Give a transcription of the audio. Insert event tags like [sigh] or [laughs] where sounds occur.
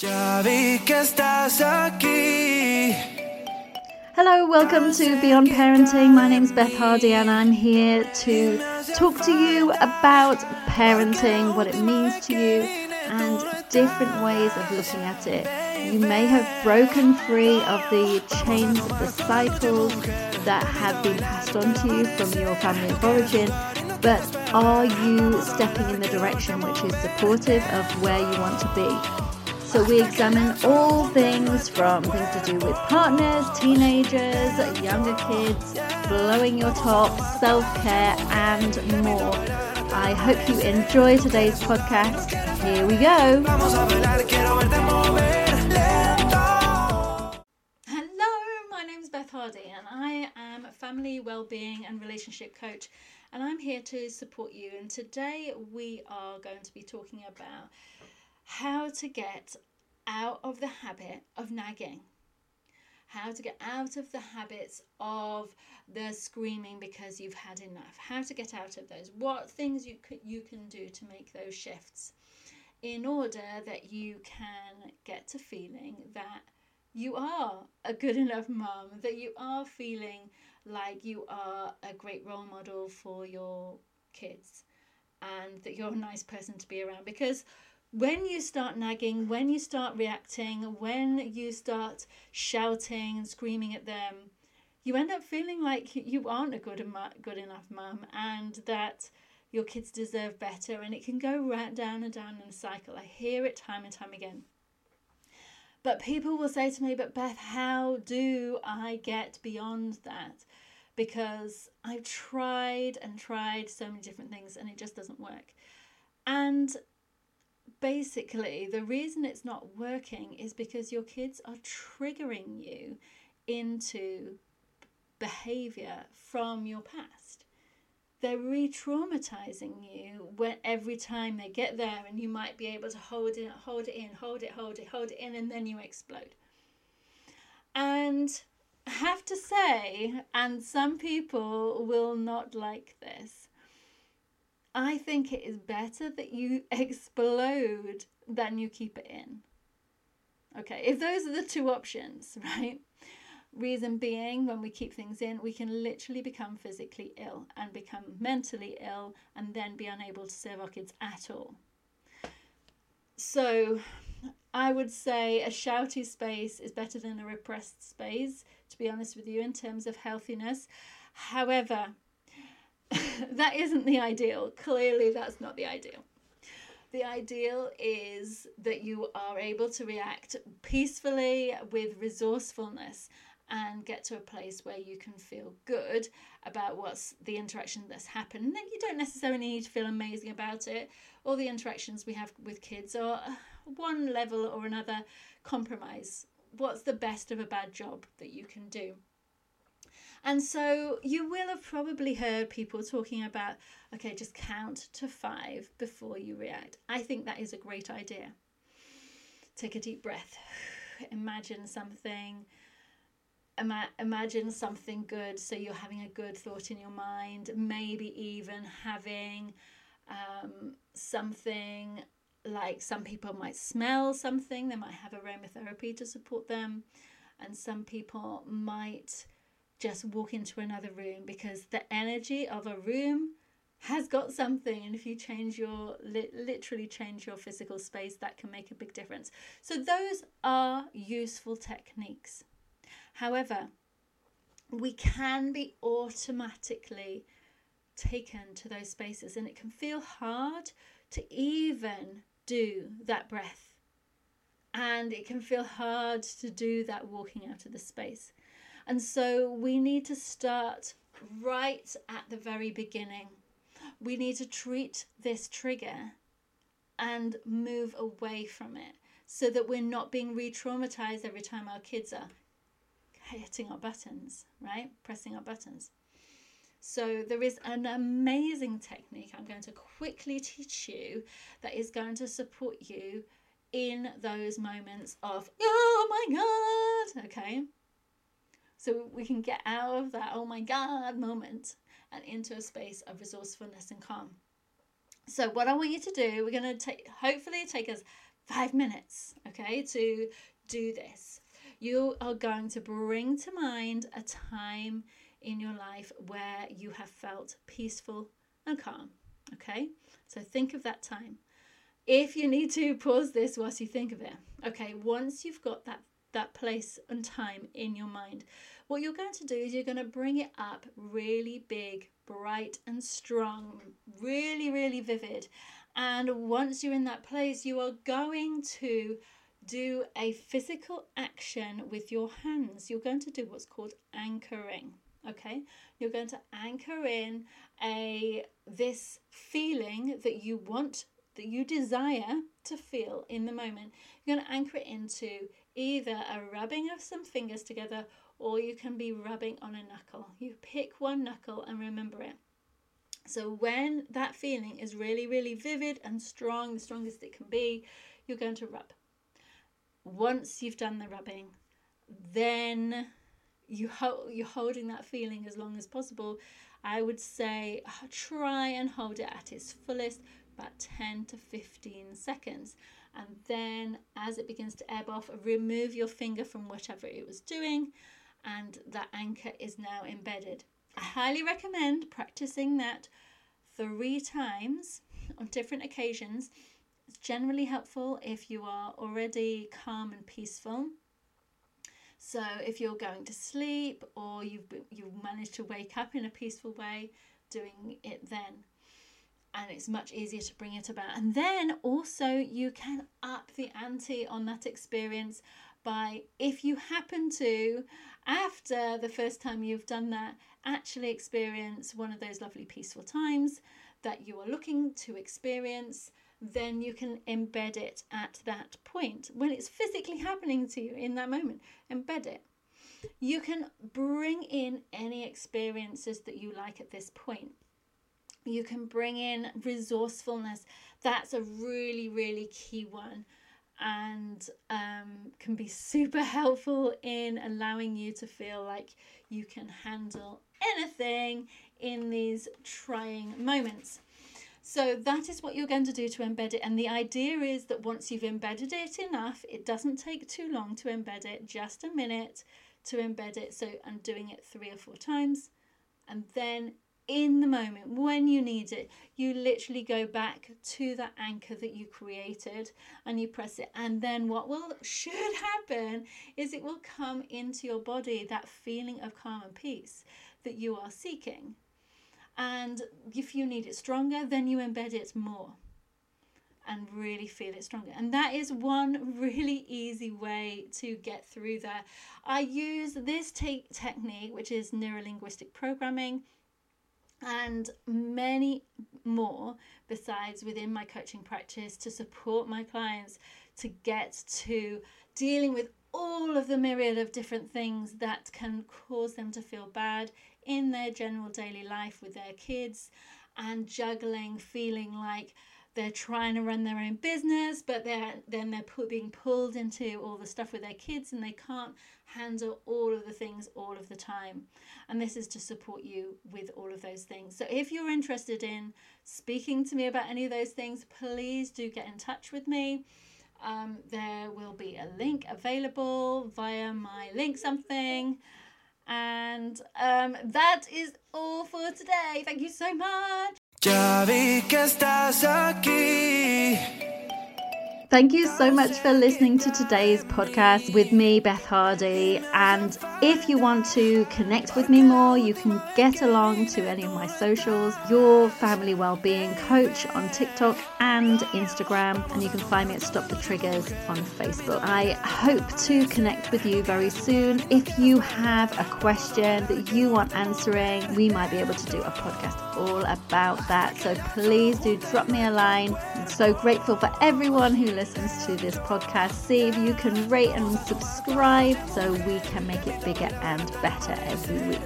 Ya vi que estás aquí. Hello, welcome to Beyond Parenting. My name is Beth Hardy, and I'm here to talk to you about parenting, what it means to you, and different ways of looking at it. You may have broken free of the chains of the cycles that have been passed on to you from your family of origin, but are you stepping in the direction which is supportive of where you want to be? So we examine all things from things to do with partners, teenagers, younger kids, blowing your top, self care, and more. I hope you enjoy today's podcast. Here we go. Hello, my name is Beth Hardy, and I am a family well-being and relationship coach, and I'm here to support you. And today we are going to be talking about how to get out of the habit of nagging. How to get out of the habits of the screaming because you've had enough. How to get out of those. What things you you can do to make those shifts in order that you can get to feeling that you are a good enough mum, that you are feeling like you are a great role model for your kids and that you're a nice person to be around because when you start nagging, when you start reacting, when you start shouting and screaming at them, you end up feeling like you aren't a good, good enough mum and that your kids deserve better. And it can go right down and down in a cycle. I hear it time and time again. But people will say to me, But Beth, how do I get beyond that? Because I've tried and tried so many different things and it just doesn't work. And basically, the reason it's not working is because your kids are triggering you into behavior from your past. They're re traumatizing you when every time they get there, and you might be able to hold it, hold it in, hold it, hold it, hold it in, and then you explode. And I have to say, and some people will not like this, I think it is better that you [laughs] explode than you keep it in. Okay, if those are the two options, [laughs] right? Reason being, when we keep things in, we can literally become physically ill and become mentally ill and then be unable to serve our kids at all. So, I would say a shouty space is better than a repressed space, to be honest with you, in terms of healthiness. However, [laughs] that isn't the ideal. Clearly, that's not the ideal. The ideal is that you are able to react peacefully with resourcefulness and get to a place where you can feel good about what's the interaction that's happened. You don't necessarily need to feel amazing about it. All the interactions we have with kids are one level or another compromise. What's the best of a bad job that you can do? And so you will have probably heard people talking about, okay, just count to five before you react. I think that is a great idea. Take a deep breath. [sighs] Imagine something. Ima- imagine something good. So you're having a good thought in your mind, maybe even having um, something like some people might smell something, they might have aromatherapy to support them, and some people might just walk into another room because the energy of a room has got something. And if you change your li- literally change your physical space that can make a big difference. So those are useful techniques. However we can be automatically taken to those spaces and it can feel hard to even do that breath. And it can feel hard to do that walking out of the space and so we need to start right at the very beginning. We need to treat this trigger and move away from it so that we're not being re traumatized every time our kids are hitting our buttons, right? Pressing our buttons. So, there is an amazing technique I'm going to quickly teach you that is going to support you in those moments of, oh my God, okay? So we can get out of that, oh my God moment and into a space of resourcefulness and calm. So, what I want you to do, we're going to take, hopefully, take us five minutes, okay, to do this. You are going to bring to mind a time in your life where you have felt peaceful and calm, okay? So think of that time. If you need to pause this whilst you think of it, okay, once you've got that that place and time in your mind, what you're going to do is you're going to bring it up really big, bright and strong, really, really vivid. And once you're in that place, you are going to do a physical action with your hands. You're going to do what's called anchoring. Okay, you're going to anchor in a this feeling that you want that you desire to feel in the moment. You're going to anchor it into either a rubbing of some fingers together or you can be rubbing on a knuckle. You pick one knuckle and remember it. So when that feeling is really, really vivid and strong, the strongest it can be, you're going to rub. Once you've done the rubbing, then you hold you're holding that feeling as long as possible. I would say uh, try and hold it at its fullest, about 10 to 15 seconds. And then as it begins to ebb off, remove your finger from whatever it was doing, and that anchor is now embedded. I highly recommend practicing that three times on different occasions. It's generally helpful if you are already calm and peaceful. So if you're going to sleep or you've you've managed to wake up in a peaceful way, doing it then. And it's much easier to bring it about. And then also you can up the ante on that experience by if you happen to after the first time you've done that actually experience one of those lovely peaceful times that you are looking to experience then you can embed it at that point when it's physically happening to you in that moment. Embed it. You can bring in any experiences that you like at this point. You can bring in resourcefulness. That's a really, really key one and um, can be super [laughs] helpful in allowing you to feel like you can handle anything in these trying moments. So that is what you're going to do to embed it. And the idea is that once you've embedded it enough, it doesn't take too long to embed it, just a minute to embed it. So I'm doing it three or four times. And then in the moment, when you need it, you literally go back to that anchor that you created and you press it. And then what will should [laughs] happen is it will come into your body, that feeling of calm and peace that you are seeking. And if you need it stronger, then you embed it more and really feel it stronger. And that is one [laughs] really easy way to get through that. I use this te- technique, which is neurolinguistic programming, and many more besides within my coaching practice to support my clients to get to dealing with all of the myriad of different things that can cause them to feel bad in their general daily life with their kids and juggling feeling like they're trying to run their own business but they're then they're being pulled into all the stuff with their kids and they can't handle all of the things all of the time and this is to support you with all of those things so if you're interested in speaking to me about any of those things please do get in touch with me um, there will be a link available via my link something and um, that is all for today. Thank you so much. Ya vi que estás aquí. Thank you so much for listening to today's podcast with me, Beth Hardy. And if you want to connect with me more, you can get along to any of my socials, Your Family Wellbeing Coach on TikTok and Instagram. And you can find me at Stop the Triggers on Facebook. I hope to connect with you very soon. If you have a question that you want answering, we might be able to do a podcast all about that. So please do drop me a line. I'm so grateful for everyone who listens to this podcast. See if you can rate and subscribe so we can make it bigger and better every week.